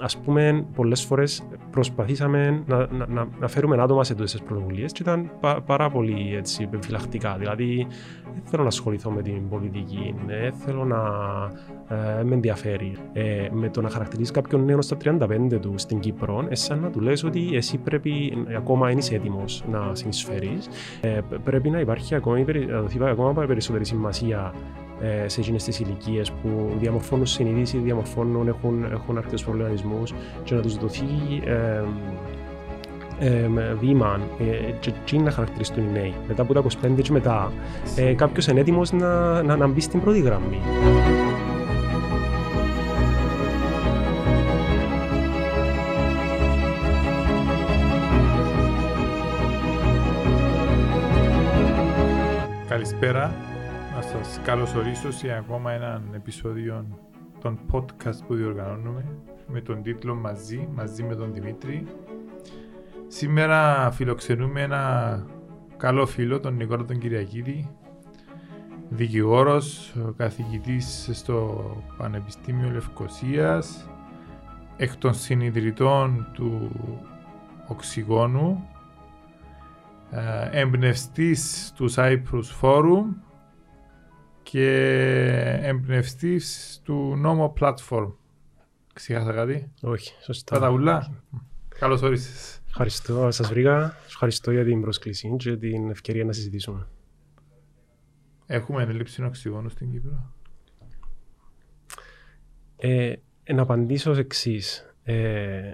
ας πούμε, πολλές φορές προσπαθήσαμε να, να, να φέρουμε άτομα σε τόσες πρωτοβουλίες και ήταν πα, πάρα πολύ έτσι, επιφυλακτικά. Δηλαδή, δεν θέλω να ασχοληθώ με την πολιτική, δεν θέλω να ε, με ενδιαφέρει. Ε, με το να χαρακτηρίζεις κάποιον νέο στα 35 του στην Κύπρο, σαν να του λες ότι εσύ πρέπει, ακόμα είσαι έτοιμος να συνεισφέρεις. Ε, πρέπει να υπάρχει ακόμα, να δοθεί ακόμα περισσότερη σημασία ε, σε εκείνες τις ηλικίες που διαμορφώνουν συνειδήσει, διαμορφώνουν, έχουν, έχουν αρκετούς προβληματισμούς και να τους δοθεί ε, ε, βήμα ε, και, και να χαρακτηριστούν οι νέοι. Μετά από τα 25 και μετά, ε, κάποιος είναι έτοιμος να, να, να μπει στην πρώτη γραμμή. Καλησπέρα. Να σας καλωσορίσω σε ακόμα ένα επεισόδιο των podcast που διοργανώνουμε με τον τίτλο «Μαζί», μαζί με τον Δημήτρη. Σήμερα φιλοξενούμε ένα καλό φίλο, τον Νικόλα τον Κυριακίδη, δικηγόρος, καθηγητής στο Πανεπιστήμιο Λευκοσίας, εκ των συνειδητών του Οξυγόνου, εμπνευστής του Cyprus Forum και εμπνευστής του Νόμο Platform. Ξέχασα κάτι; Όχι, σωστά. Καταούλα. Καλώς όρισες. Ευχαριστώ, σας βρήκα. Ευχαριστώ για την πρόσκληση και την ευκαιρία να συζητήσουμε. Έχουμε έλλειψη οξυγόνου στην Κύπρο; Ε, να απαντήσω ως εξής. Ε,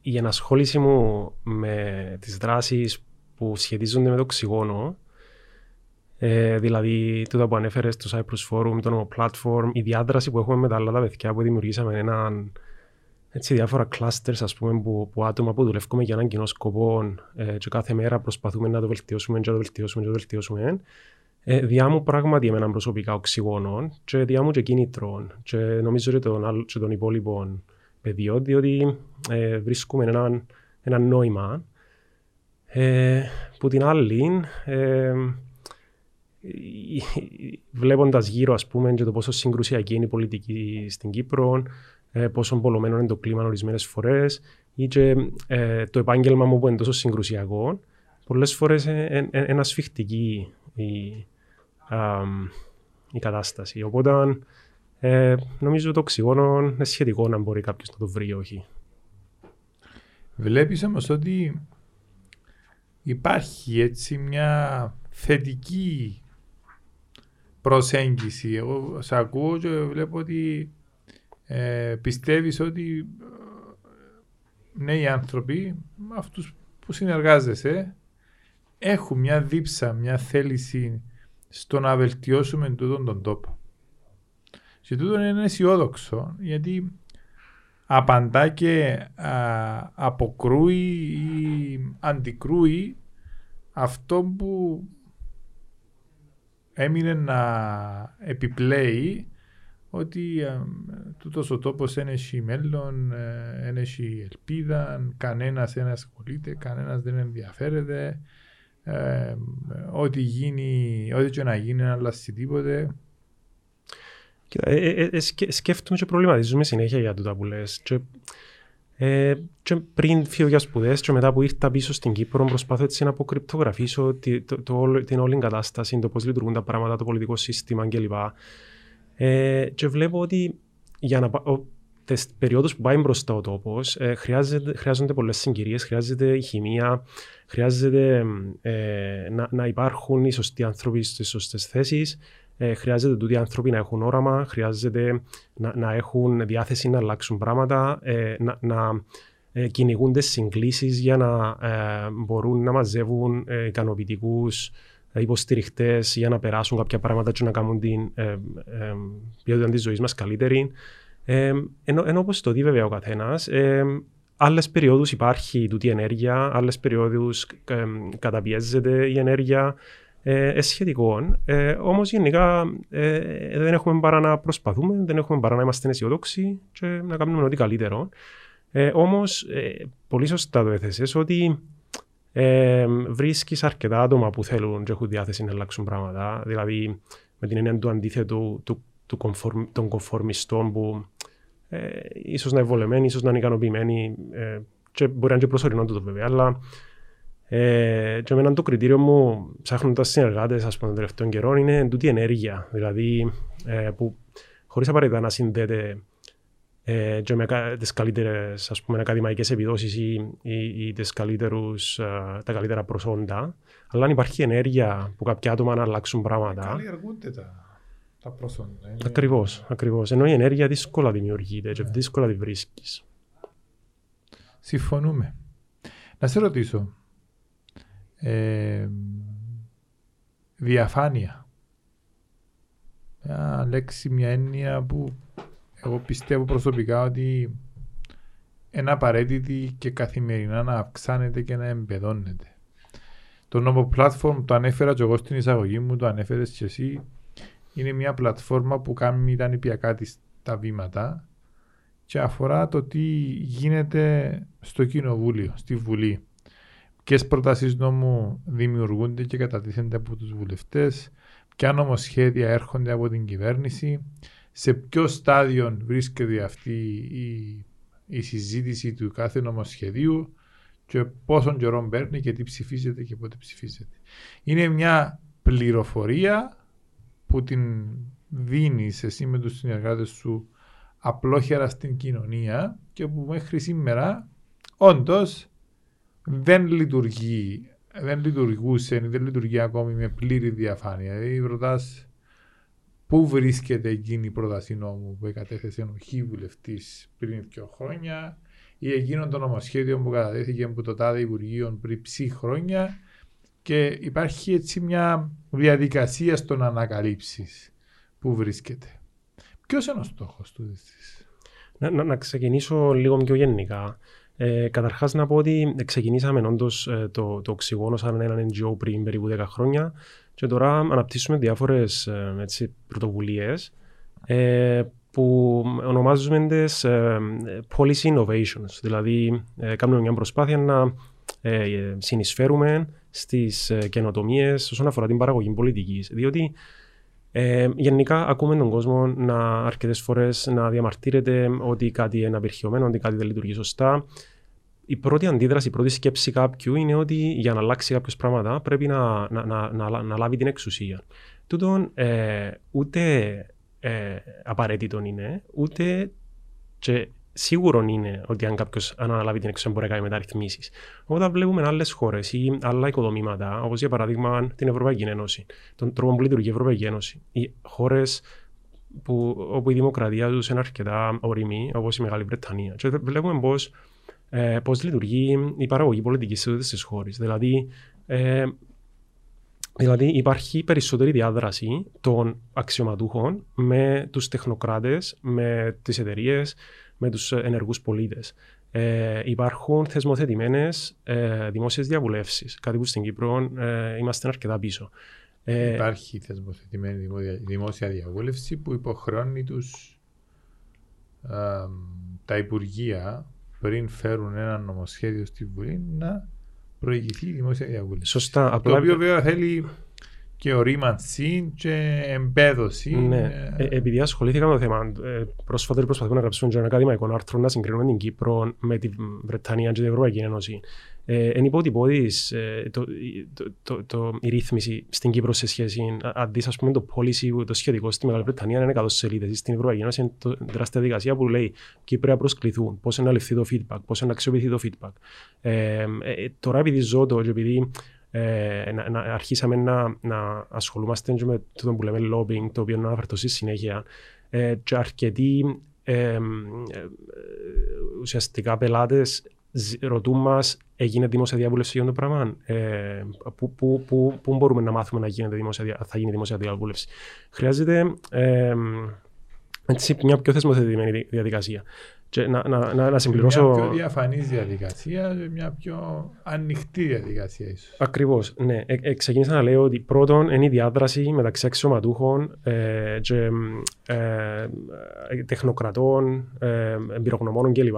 η ενασχόληση μου με τις δράσεις που σχετίζονται με το οξυγόνο, ε, δηλαδή τούτα που ανέφερες στο Cyprus Forum, το νόμο Platform, η διάδραση που έχουμε με τα άλλα τα παιδιά που δημιουργήσαμε έναν έτσι, διάφορα clusters ας πούμε, που, που άτομα που δουλεύουμε για έναν κοινό σκοπό ε, και κάθε μέρα προσπαθούμε να το βελτιώσουμε και να το βελτιώσουμε και να το βελτιώσουμε. Ε, διά μου πράγματι έναν προσωπικά οξυγόνων και διά μου και κίνητρων και νομίζω και των, και των υπόλοιπων παιδιών διότι ε, βρίσκουμε έναν, ένα νόημα ε, που την άλλη, ε, βλέποντας γύρω ας πούμε και το πόσο συγκρουσιακή είναι η πολιτική στην Κύπρο, ε, πόσο πολλωμένο είναι το κλίμα ορισμένες φορές ή και ε, το επάγγελμα μου που είναι τόσο συγκρουσιακό, πολλές φορές είναι ε, ένα σφιχτική η, α, η κατάσταση. Οπότε ε, νομίζω το οξυγόνο είναι σχετικό να μπορεί κάποιος να το βρει ή όχι. Βλέπεις όμως ότι υπάρχει έτσι μια θετική προσέγγιση. Εγώ σε ακούω και βλέπω ότι ε, πιστεύεις ότι ε, νέοι άνθρωποι, αυτούς που συνεργάζεσαι, έχουν μια δίψα, μια θέληση στο να βελτιώσουμε τούτον τον τόπο. Και τούτο είναι αισιόδοξο, γιατί απαντά και α, αποκρούει ή αντικρούει αυτό που έμεινε να επιπλέει ότι ε, τούτος ο τόπος δεν έχει μέλλον, δεν έχει ελπίδα, κανένας δεν ασχολείται, κανένας δεν ενδιαφέρεται, ε, ό,τι γίνει, ό,τι και να γίνει να αλλάξει τίποτε. Κοίτα, ε, ε, ε, σκέφτομαι και προβληματίζουμε συνέχεια για τούτα που λες. Και, ε, και πριν φύγω για σπουδές, και μετά που ήρθα πίσω στην Κύπρο, προσπαθώ έτσι να αποκρυπτογραφήσω τη, το, το, την όλη κατάσταση, το πώς λειτουργούν τα πράγματα, το πολιτικό σύστημα κλπ. Ε, και βλέπω ότι για να, τις περιόδους που πάει μπροστά ο τόπος ε, χρειάζονται πολλές συγκυρίες, χρειάζεται η χημεία, χρειάζεται ε, να, να, υπάρχουν οι σωστοί άνθρωποι στις σωστές θέσεις, ε, χρειάζεται τούτοι οι άνθρωποι να έχουν όραμα, χρειάζεται να, να έχουν διάθεση να αλλάξουν πράγματα, ε, να, να ε, κυνηγούνται συγκλήσεις για να ε, μπορούν να μαζεύουν ε, ικανοποιητικούς υποστηριχτές για να περάσουν κάποια πράγματα και να κάνουν την ε, ε, ποιότητα της ζωής μας καλύτερη. Ε, ενώ, ενώ όπως το δει βέβαια ο καθένας, ε, άλλες περιόδους υπάρχει τούτη ενέργεια, άλλες περιόδους ε, καταπιέζεται η ενέργεια. Ε, σχετικό. Ε, Όμως γενικά ε, δεν έχουμε παρά να προσπαθούμε, δεν έχουμε παρά να είμαστε αισιοδόξοι και να κάνουμε ό,τι καλύτερο. Ε, Όμως, ε, πολύ σωστά το έθεσες ότι ε, βρίσκεις αρκετά άτομα που θέλουν και έχουν διάθεση να αλλάξουν πράγματα. Δηλαδή, με την έννοια του αντίθετου του, του, των κομφορμιστών που ε, ίσως να είναι βολεμένοι, ίσως να είναι ικανοποιημένοι ε, και μπορεί να είναι και προσωρινό το βέβαια, αλλά ε, και εμένα το κριτήριο μου ψάχνοντας συνεργάτες ας πούμε των τελευταίων καιρών είναι τούτη ενέργεια, δηλαδή ε, που χωρίς απαραίτητα να συνδέεται ε, και με τις καλύτερες ας πούμε, ακαδημαϊκές επιδόσεις ή, ή, ή τις καλύτερους, ε, τα καλύτερα προσόντα, αλλά αν υπάρχει ενέργεια που κάποια άτομα να αλλάξουν πράγματα. Καλλιεργούνται τα, τα προσόντα. Είναι... Ακριβώς, ακριβώς. Ενώ η ενέργεια δύσκολα δημιουργείται και δύσκολα τη βρίσκεις. Συμφωνούμε. Να σε ρωτήσω. Ε, διαφάνεια. Μια λέξη, μια έννοια που εγώ πιστεύω προσωπικά ότι είναι απαραίτητη και καθημερινά να αυξάνεται και να εμπεδώνεται. Το νόμο platform το ανέφερα και εγώ στην εισαγωγή μου, το ανέφερες και εσύ. Είναι μια πλατφόρμα που κάνει τα νηπιακά της τα βήματα και αφορά το τι γίνεται στο κοινοβούλιο, στη Βουλή. Ποιες προτάσεις νόμου δημιουργούνται και κατατίθενται από τους βουλευτές, ποια νομοσχέδια έρχονται από την κυβέρνηση, σε ποιο στάδιο βρίσκεται αυτή η, η συζήτηση του κάθε νομοσχεδίου και πόσον καιρό παίρνει και τι ψηφίζεται και πότε ψηφίζεται. Είναι μια πληροφορία που την δίνεις εσύ με τους συνεργάτες σου απλόχερα στην κοινωνία και που μέχρι σήμερα όντως δεν λειτουργεί, δεν λειτουργούσε, δεν λειτουργεί ακόμη με πλήρη διαφάνεια. Δηλαδή ρωτάς Πού βρίσκεται εκείνη η πρόταση νόμου που κατέθεσε ο χι βουλευτής πριν δύο χρόνια ή εκείνο το νομοσχέδιο που κατατέθηκε από το τάδε Υπουργείο πριν ψή χρόνια και υπάρχει έτσι μια διαδικασία στο να ανακαλύψεις πού βρίσκεται. Ποιος είναι ο στόχος του να, να, να ξεκινήσω λίγο πιο γενικά. Ε, Καταρχάς, να πω ότι ξεκινήσαμε όντως ε, το, το οξυγόνο σαν έναν NGO πριν περίπου 10 χρόνια και τώρα αναπτύσσουμε διάφορες πρωτοβουλίες ε, που ονομάζουμε τις ε, policy innovations. Δηλαδή, ε, κάνουμε μια προσπάθεια να ε, συνεισφέρουμε στις ε, καινοτομίες όσον αφορά την παραγωγή πολιτικής. Διότι ε, γενικά ακούμε τον κόσμο να αρκετές φορές να διαμαρτύρεται ότι κάτι είναι απερχιωμένο, ότι κάτι δεν λειτουργεί σωστά η πρώτη αντίδραση, η πρώτη σκέψη κάποιου είναι ότι για να αλλάξει κάποιε πράγματα πρέπει να, να, να, να, να λάβει την εξουσία. Τούτον ε, ούτε ε, απαραίτητο είναι, ούτε και σίγουρο είναι ότι αν κάποιος αναλάβει την εξουσία μπορεί να κάνει μεταρρυθμίσεις. Όταν βλέπουμε άλλες χώρες ή άλλα οικοδομήματα, όπως για παράδειγμα την Ευρωπαϊκή Ένωση, τον τρόπο που λειτουργεί η Ευρωπαϊκή Ένωση, οι χώρες όπου η δημοκρατία τους είναι αρκετά ορειμή, όπως η Μεγάλη Βρετανία. Και βλέπουμε πώς ε, πώς λειτουργεί η παραγωγή πολιτικής σε αυτές τις χώρες. Δηλαδή, ε, δηλαδή υπάρχει περισσότερη διάδραση των αξιωματούχων με τους τεχνοκράτες, με τις εταιρείες, με τους ενεργούς πολίτες. Ε, υπάρχουν θεσμοθετημένες ε, δημόσιες διαβουλεύσεις, κάτι που στην Κύπρο ε, είμαστε αρκετά πίσω. Ε, υπάρχει θεσμοθετημένη δημόσια διαβούλευση που υποχρεώνει τους, ε, τα Υπουργεία πριν φέρουν ένα νομοσχέδιο στη Βουλή να προηγηθεί η δημόσια διαβούλευση. Σωστά. Απλά... Το οποίο βέβαια θέλει και ορίμανση και εμπέδωση. Ναι. Ε, επειδή ασχολήθηκα με το θέμα, ε, πρόσφατα προσπαθούμε να γράψουμε ένα ακαδημαϊκό άρθρο να συγκρίνουμε την Κύπρο με τη Βρετανία και την Ευρωπαϊκή Ένωση. Ε, εν υπότυπώδης ε, το, το, το, το, η ρύθμιση στην Κύπρο σε σχέση, αντί ας πούμε το policy, το σχετικό στη Μεγάλη Βρετανία είναι 100 σελίδες. Στην Ευρωπαϊκή Ένωση είναι το, τεράστια δικασία που λέει ποιοι πρέπει να προσκληθούν, πώς να ληφθεί το feedback, πώς να αξιοποιηθεί το feedback. Ε, ε, τώρα επειδή ζω το και επειδή ε, να, να, αρχίσαμε να, να ασχολούμαστε με το που λέμε lobbying, το οποίο να αναφερθώ στη συνέχεια, ε, και αρκετοί ε, ε, ουσιαστικά πελάτες ρωτούν μας, έγινε δημόσια διαβούλευση για το πράγμα; Ε, πού, πού, πού, πού, μπορούμε να μάθουμε να γίνεται δημόσια, θα γίνει δημόσια διαβούλευση; Χρειάζεται ε, έτσι, μια πιο θεσμοθετημένη διαδικασία. Και να, να, να, να συμπληρώσω... Μια πιο διαφανής διαδικασία, μια πιο ανοιχτή διαδικασία ίσως. Ακριβώς, ναι. Ε, ε, ξεκίνησα να λέω ότι πρώτον είναι η διάδραση μεταξύ αξιωματούχων ε, και ε, ε, τεχνοκρατών, ε, εμπειρογνωμόνων κλπ.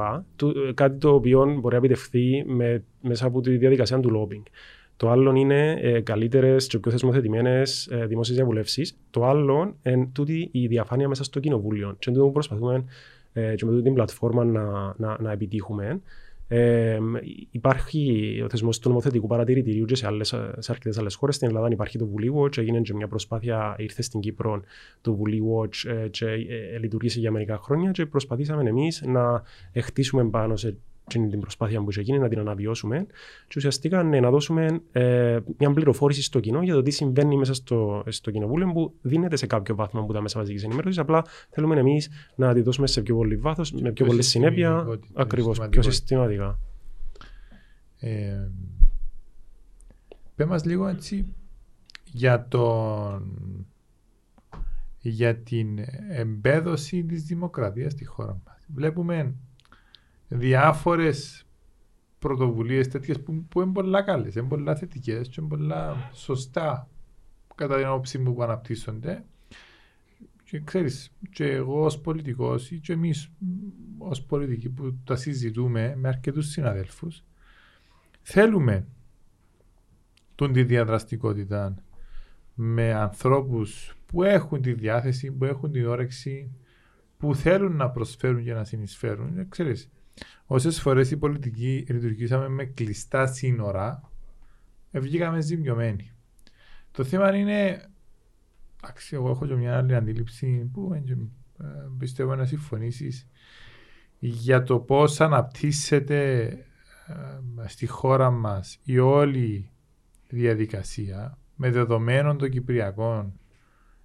Κάτι το οποίο μπορεί να επιτευχθεί με, μέσα από τη διαδικασία του lobbying. Το άλλο είναι ε, καλύτερες και πιο θεσμοθετημένες ε, δημόσιες διαβουλεύσεις. Το άλλο είναι τούτη η διαφάνεια μέσα στο κοινοβούλιο. Και είναι που προσπαθούμε ε, και με αυτή την πλατφόρμα να, να, να επιτύχουμε. Ε, υπάρχει ο θεσμός του νομοθετικού παρατηρητηρίου και σε, άλλες, σε αρκετές άλλες χώρες. Στην Ελλάδα υπάρχει το Βουλή Watch, έγινε και μια προσπάθεια, ήρθε στην Κύπρο το Βουλή Watch ε, και ε, λειτουργήσε για μερικά χρόνια και προσπαθήσαμε εμείς να χτίσουμε πάνω σε την προσπάθεια που έχει γίνει να την αναβιώσουμε και ουσιαστικά ναι, να δώσουμε ε, μια πληροφόρηση στο κοινό για το τι συμβαίνει μέσα στο, στο κοινοβούλιο που δίνεται σε κάποιο βάθμο από τα μέσα μαζικής ενημέρωσης. Απλά θέλουμε εμείς να τη δώσουμε σε πιο πολύ βάθος, με πιο πολλή συνέπεια. Ακριβώς, πιο συστηματικά. Ε, μας λίγο έτσι για, τον, για την εμπέδωση της δημοκρατίας στη χώρα μας. Βλέπουμε διάφορες πρωτοβουλίες τέτοιες που, που είναι πολλά καλές, είναι πολλά θετικές και είναι πολλά σωστά κατά την άποψή μου που αναπτύσσονται. Και ξέρεις, και εγώ ως πολιτικός ή και εμείς ως πολιτικοί που τα συζητούμε με αρκετούς συναδέλφους, θέλουμε τον τη διαδραστικότητα με ανθρώπους που έχουν τη διάθεση, που έχουν την όρεξη, που θέλουν να προσφέρουν και να συνεισφέρουν. Ξέρεις, Όσες φορές οι πολιτικοί λειτουργήσαμε με κλειστά σύνορα, βγήκαμε ζημιωμένοι. Το θέμα είναι. Εντάξει, εγώ έχω και μια άλλη αντίληψη που ε, πιστεύω να συμφωνήσεις για το πώς αναπτύσσεται ε, στη χώρα μας η όλη διαδικασία με δεδομένων των Κυπριακών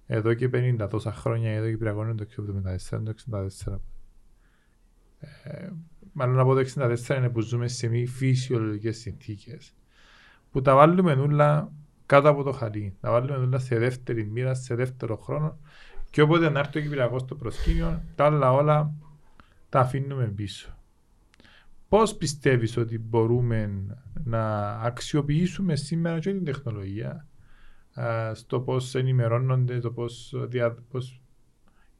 εδώ και 50 τόσα χρόνια, εδώ Κυπριακών είναι το 1974, το 1964 μάλλον από το 1964 είναι που ζούμε σε μη φυσιολογικές συνθήκες που τα βάλουμε όλα κάτω από το χαρτί, τα βάλουμε όλα σε δεύτερη μοίρα, σε δεύτερο χρόνο και όποτε να έρθει ο Κυπριακός στο προσκήνιο, τα άλλα όλα τα αφήνουμε πίσω. Πώς πιστεύεις ότι μπορούμε να αξιοποιήσουμε σήμερα και την τεχνολογία στο πώς ενημερώνονται, το πώς, πώς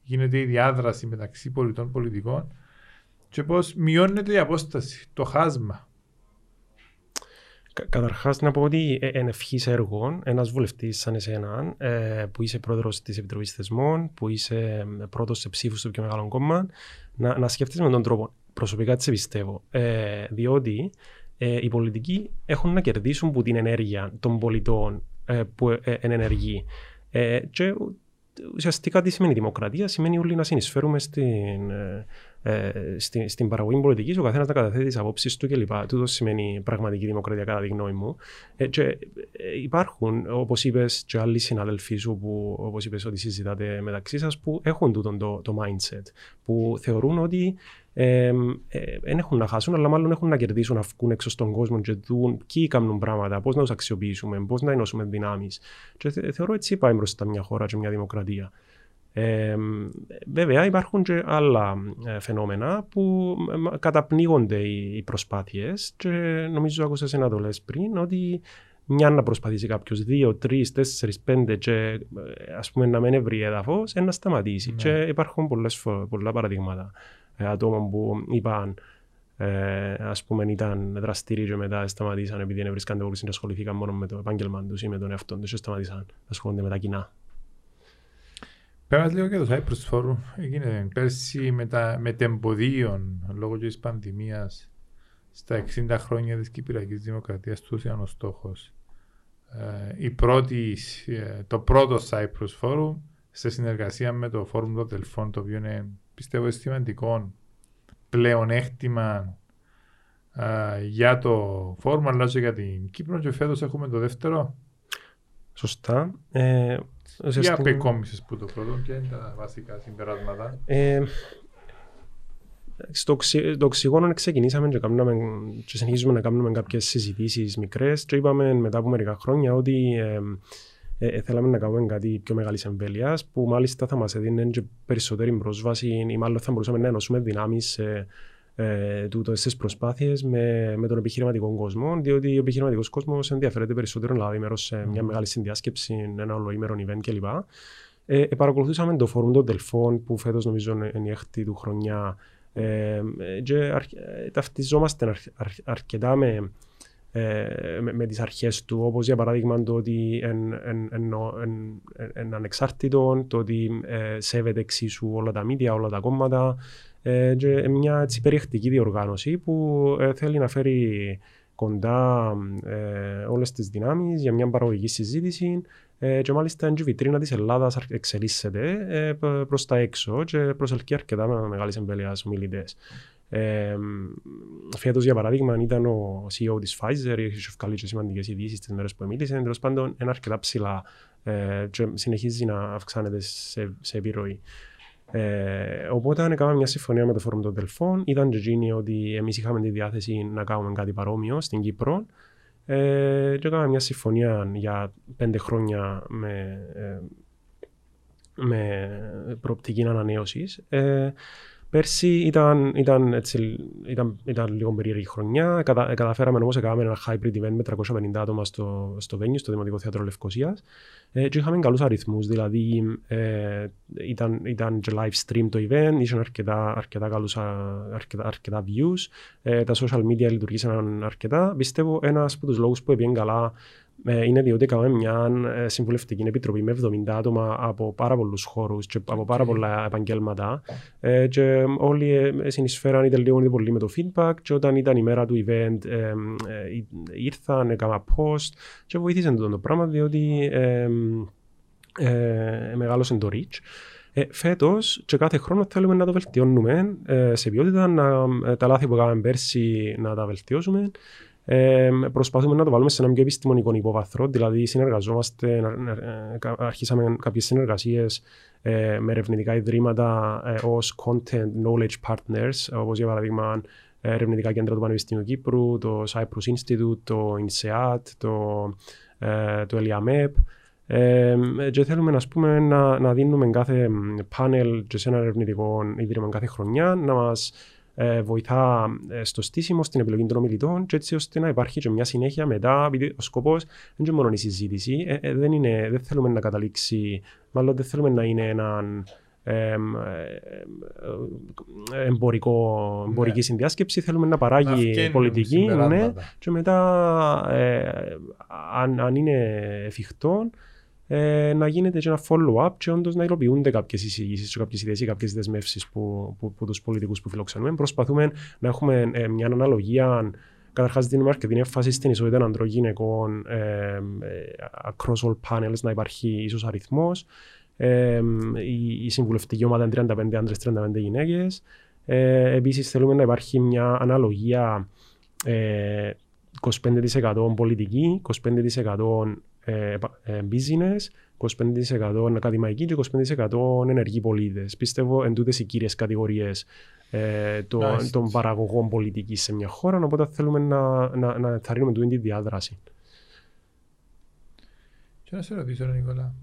γίνεται η διάδραση μεταξύ πολιτών πολιτικών και πώς μειώνεται η απόσταση, το χάσμα. Καταρχάς να πω ότι εν ευχής έργων, ένας βουλευτής σαν εσένα, ε, που είσαι πρόεδρος της Επιτροπής Θεσμών, που είσαι πρώτος σε ψήφους στο πιο μεγάλο κόμμα, να, να σκεφτείς με τον τρόπο. Προσωπικά τις πιστεύω. Ε, διότι ε, οι πολιτικοί έχουν να κερδίσουν από την ενέργεια των πολιτών που είναι ενεργοί. και ουσιαστικά τι σημαίνει δημοκρατία, σημαίνει όλοι να συνεισφέρουμε στην, ε, στην, στην παραγωγή πολιτικής, ο καθένας να καταθέτει τις απόψεις του κλπ. Τούτος σημαίνει πραγματική δημοκρατία, κατά τη γνώμη μου. Ε, και ε, υπάρχουν, όπως είπες, και άλλοι συναδελφοί σου, που όπως είπες, ότι συζητάτε μεταξύ σας, που έχουν τούτο το, το mindset. Που θεωρούν ότι δεν ε, ε, έχουν να χάσουν, αλλά μάλλον έχουν να κερδίσουν να βγουν έξω στον κόσμο και δουν ποιοι κάνουν πράγματα, πώς να τους αξιοποιήσουμε, πώς να ενώσουμε δυνάμεις. Και θεωρώ έτσι πάει μπροστά μια χώρα και μια δημοκρατία. Ε, βέβαια υπάρχουν και άλλα ε, φαινόμενα που καταπνίγονται οι προσπάθειες και νομίζω άκουσα να το λες πριν ότι μια να προσπαθήσει κάποιος, δύο, τρεις, τέσσερις, πέντε, και ε, ας πούμε να μην βρει έδαφος, να σταματήσει. Ναι. Και υπάρχουν πολλές, πολλά παραδείγματα ατόμων που είπαν ε, ας πούμε ήταν δραστήριοι και μετά σταματήσαν επειδή δεν βρίσκαν το ασχοληθήκαν μόνο με το επάγγελμα τους ή με τον εαυτό τους και σταματήσαν να ασχολούνται με τα κοινά. Πέρα λίγο και το Cyprus Forum έγινε πέρσι με, τα, με τεμποδίων λόγω της πανδημίας στα 60 χρόνια της Κυπριακής Δημοκρατίας τους ήταν ο στόχος. Ε, η πρώτη, ε, το πρώτο Cyprus Forum σε συνεργασία με το Forum των Τελφών το οποίο είναι πιστεύω σημαντικό πλεονέκτημα ε, για το Forum αλλά και για την Κύπρο και φέτος έχουμε το δεύτερο. Σωστά. Ε, για απεκόμισες που το πρώτο και είναι τα βασικά συμπεράσματα. Ε, στο, το οξυγόνο ξεκινήσαμε και, κάνουμε, και συνεχίζουμε να κάνουμε κάποιες συζητήσεις μικρές και είπαμε μετά από μερικά χρόνια ότι ε, ε, ε θέλαμε να κάνουμε κάτι πιο μεγάλης εμβέλειας που μάλιστα θα μας έδινε και περισσότερη πρόσβαση ή μάλλον θα μπορούσαμε να ενώσουμε δυνάμεις σε ε, στι προσπάθειες με, με τον επιχειρηματικό κόσμο, διότι ο επιχειρηματικός κόσμος ενδιαφέρεται περισσότερο να λάβει μέρος σε μια μεγάλη συνδιάσκεψη, ένα ολοήμερο event κλπ. Ε, ε, παρακολουθούσαμε το φόρουμ των Τελφών που φέτος νομίζω είναι η έκτη του χρονιά ε, και αρ, ε, ταυτιζόμαστε αρ, αρ, αρκετά με, ε, με, με τις αρχές του, όπως για παράδειγμα το ότι είναι ανεξάρτητο, το ότι ε, σέβεται εξίσου όλα τα μίδια, όλα τα κόμματα, Ε, και μια έτσι, περιεκτική διοργάνωση που ε, θέλει να φέρει κοντά ε, όλες τις δυνάμεις για μια παραγωγική συζήτηση ε, και μάλιστα η βιτρίνα της Ελλάδας εξελίσσεται ε, προς τα έξω και προσελκύει αρκετά με μεγάλες εμβέλειας μιλητές. Ε, φέτος για παράδειγμα ήταν ο CEO της Pfizer, έχει βγάλει και σημαντικές ειδήσεις τις μέρες που μίλησε, τέλος πάντων είναι αρκετά ψηλά ε, και συνεχίζει να αυξάνεται σε, σε επιρροή. Ε, οπότε έκαναμε μια συμφωνία με το Φόρουμ των Τελφών. Ήταν και εκείνοι ότι εμείς είχαμε τη διάθεση να κάνουμε κάτι παρόμοιο στην Κύπρο. Ε, και έκαναμε μια συμφωνία για πέντε χρόνια με, ε, με προοπτική ανανέωσης. Ε, Πέρσι ήταν, ήταν, έτσι, ήταν, ήταν λίγο περίεργη χρονιά. Κατα, καταφέραμε όμως να κάνουμε ένα hybrid event με 350 άτομα στο, στο venue, στο Δημοτικό Θέατρο Λευκοσίας. Ε, και είχαμε καλούς αριθμούς. Δηλαδή ε, ήταν, ήταν και live stream το event, είχαν αρκετά, αρκετά, καλούς, αρκετά, αρκετά views. Ε, τα social media λειτουργήσαν αρκετά. Πιστεύω ένας από τους λόγους που έπιαν καλά ε, είναι διότι έκαναμε μια ε, συμβουλευτική επιτροπή με 70 άτομα από πάρα πολλούς χώρους και από πάρα πολλά επαγγέλματα. Ε, και όλοι συνεισφέραν είτε λίγο είτε πολύ με το feedback. Και όταν ήταν η μέρα του event, ήρθαν, έκανα post και βοήθησαν το, το πράγμα διότι μεγάλωσε το reach. Ε, Φέτος και κάθε χρόνο θέλουμε να το βελτιώνουμε ε, σε ποιότητα, να, τα λάθη που κάναμε πέρσι να τα βελτιώσουμε. Ε, προσπαθούμε να το βάλουμε σε ένα πιο επιστημονικό υπόβαθρο, δηλαδή συνεργαζόμαστε, ε, αρχίσαμε κάποιες συνεργασίες ε, με ερευνητικά ιδρύματα ε, ως content knowledge partners, όπως για παράδειγμα ερευνητικά κέντρα του Πανεπιστημίου Κύπρου, το Cyprus Institute, το INSEAD, το, ε, το ELIAMEP. Ε, και θέλουμε να, πούμε, να, να δίνουμε κάθε πάνελ και σε ένα ερευνητικό ίδρυμα κάθε χρονιά να μας ε, βοηθά ε, στο στήσιμο, στην επιλογή των ομιλητών και έτσι ώστε να υπάρχει και μια συνέχεια μετά, επειδή ο σκοπός δεν είναι μόνο η συζήτηση, ε, ε, δεν, είναι, δεν θέλουμε να καταλήξει, μάλλον δεν θέλουμε να είναι ένα ε, εμπορικό, εμπορική ναι. συνδιάσκεψη, θέλουμε να παράγει πολιτική ναι, και μετά αν, αν είναι εφικτό ε, να γίνεται και ένα follow-up και όντως να υλοποιούνται κάποιες εισηγήσεις και κάποιες ιδέες ή κάποιες δεσμεύσεις που, που, που τους πολιτικούς που φιλοξενούμε. Προσπαθούμε να έχουμε ε, μια αναλογία Καταρχάς δίνουμε αρκετή έμφαση στην ισότητα ανδρών γυναικών ε, ε, across all panels να υπάρχει ίσως αριθμός. Ε, η, η συμβουλευτική ομάδα είναι 35 άντρες, 35 γυναίκες. Ε, επίσης θέλουμε να υπάρχει μια αναλογία ε, 25% πολιτική, 25% ε, ε, business, 25% ακαδημαϊκοί και 25% ενεργοί πολίτες. Πιστεύω εν τούτες οι κύριες κατηγορίες ε, το, nice. των παραγωγών πολιτικής σε μια χώρα. Οπότε θέλουμε να, να, να ενθαρρύνουμε τούτη τη διάδραση. Και να σε ρωτήσω, Νικόλα,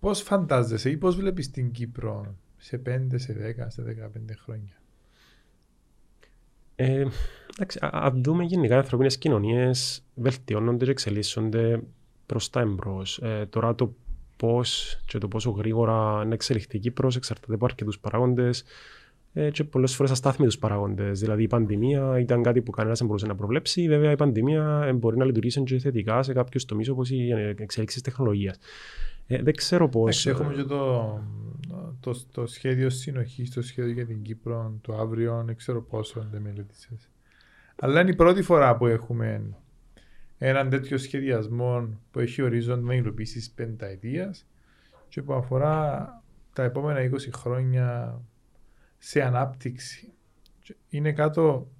πώς φαντάζεσαι ή πώς βλέπεις την Κύπρο σε 5, σε 10, σε 15 χρόνια; Ε, εντάξει, αν δούμε γενικά οι ανθρωπίνε κοινωνίες βελτιώνονται και εξελίσσονται προς τα εμπρός. Ε, τώρα το πώς και το πόσο γρήγορα να εξελιχθεί η Κύπρος εξαρτάται από αρκετούς παράγοντες ε, και πολλές φορές αστάθμιτου παράγοντες. Δηλαδή η πανδημία ήταν κάτι που κανένας δεν μπορούσε να προβλέψει. Βέβαια η πανδημία μπορεί να λειτουργήσει και θετικά σε κάποιους τομείς όπως η εξέλιξη τεχνολογίας. Ε, δεν ξέρω πώ. Έχουμε και το, το, το, σχέδιο συνοχής, το σχέδιο για την Κύπρο το αύριο, δεν ξέρω πόσο δεν μελέτησε. Αλλά είναι η πρώτη φορά που έχουμε έναν τέτοιο σχεδιασμό που έχει ορίζοντα υλοποίηση πενταετία και που αφορά τα επόμενα 20 χρόνια σε ανάπτυξη. Είναι κάτω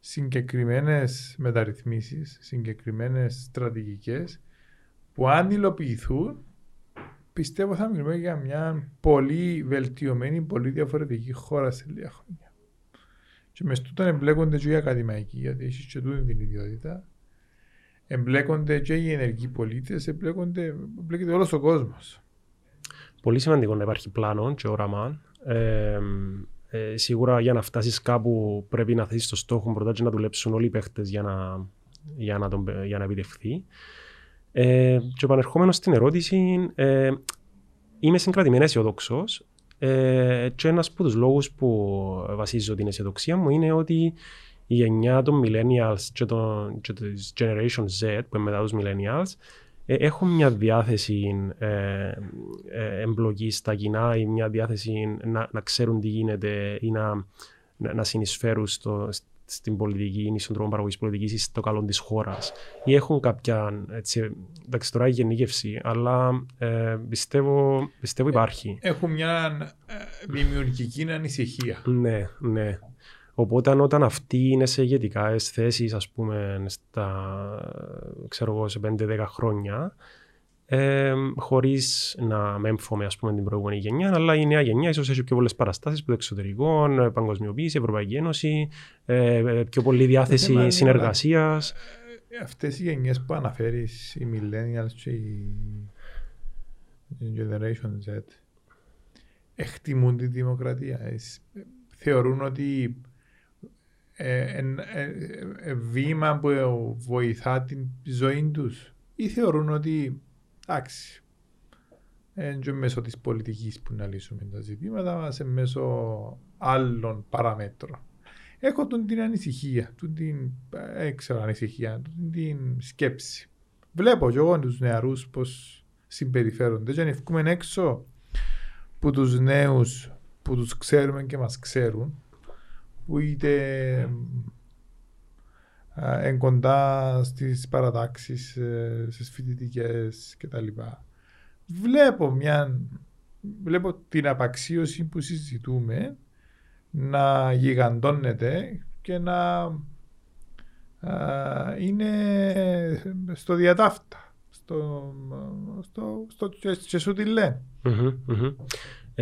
συγκεκριμένες μεταρρυθμίσεις, συγκεκριμένες στρατηγικές που αν υλοποιηθούν πιστεύω θα μιλούμε για μια πολύ βελτιωμένη, πολύ διαφορετική χώρα σε λίγα χρόνια. Και μες στούτον εμπλέκονται και οι ακαδημαϊκοί, γιατί έχεις και τούτη την ιδιότητα εμπλέκονται και οι ενεργοί πολίτες, εμπλέκονται, εμπλέκεται όλος ο κόσμος. Πολύ σημαντικό να υπάρχει πλάνο και όραμα. Ε, ε, σίγουρα για να φτάσεις κάπου πρέπει να θέσει το στόχο πρώτα και να δουλέψουν όλοι οι παίχτες για να, για να, τον, για να επιτευχθεί. Ε, και επανερχόμενος στην ερώτηση, ε, είμαι συγκρατημένα αισιοδόξο. Ε, και ένας από τους λόγους που βασίζω την αισιοδοξία μου είναι ότι η γενιά των millennials και, το, και της generation Z που είναι μετά τους millennials ε, έχουν μια διάθεση ε, εμπλοκή στα κοινά ή μια διάθεση να, να ξέρουν τι γίνεται ή να, να, συνεισφέρουν στο, στην πολιτική ή στον τρόπο παραγωγής πολιτικής ή στο καλό της χώρας. Ή έχουν κάποια. Έτσι, εντάξει, τώρα η γενίκευση, αλλά ε, πιστεύω, πιστεύω υπάρχει. Έχουν μια δημιουργική ανησυχία. Ναι, ναι. Οπότε όταν αυτοί είναι σε ηγετικά θέσεις, ας πούμε, στα, ξέρω εγώ, σε 5-10 χρόνια, ε, χωρίς να μέμφωμε ας πούμε, την προηγούμενη γενιά, αλλά η νέα γενιά ίσως έχει πιο πολλές παραστάσεις το εξωτερικό, ε, παγκοσμιοποίηση, Ευρωπαϊκή Ένωση, ε, ε πιο πολλή διάθεση συνεργασίας. Αυτές οι γενιές που αναφέρεις, οι Millennials και η Generation Z, εκτιμούν τη δημοκρατία. Θεωρούν ότι ε, ε, βήμα που βοηθά την ζωή τους ή θεωρούν ότι εντάξει και μέσω της πολιτικής που να λύσουμε τα ζητήματα μας μέσω άλλων παραμέτρων. Έχω τον την ανησυχία, την έξερα ανησυχία, την σκέψη. Βλέπω και εγώ τους νεαρούς πώς συμπεριφέρονται και αν ευκούμε έξω που τους νέους που τους ξέρουμε και μας ξέρουν που είτε εν κοντά στις παρατάξεις, ε, στις φοιτητικές κτλ. Βλέπω μια, βλέπω την απαξίωση που συζητούμε να γιγαντώνεται και να είναι στο διατάφτα. Στο, στο, στο, και σου τη λένε.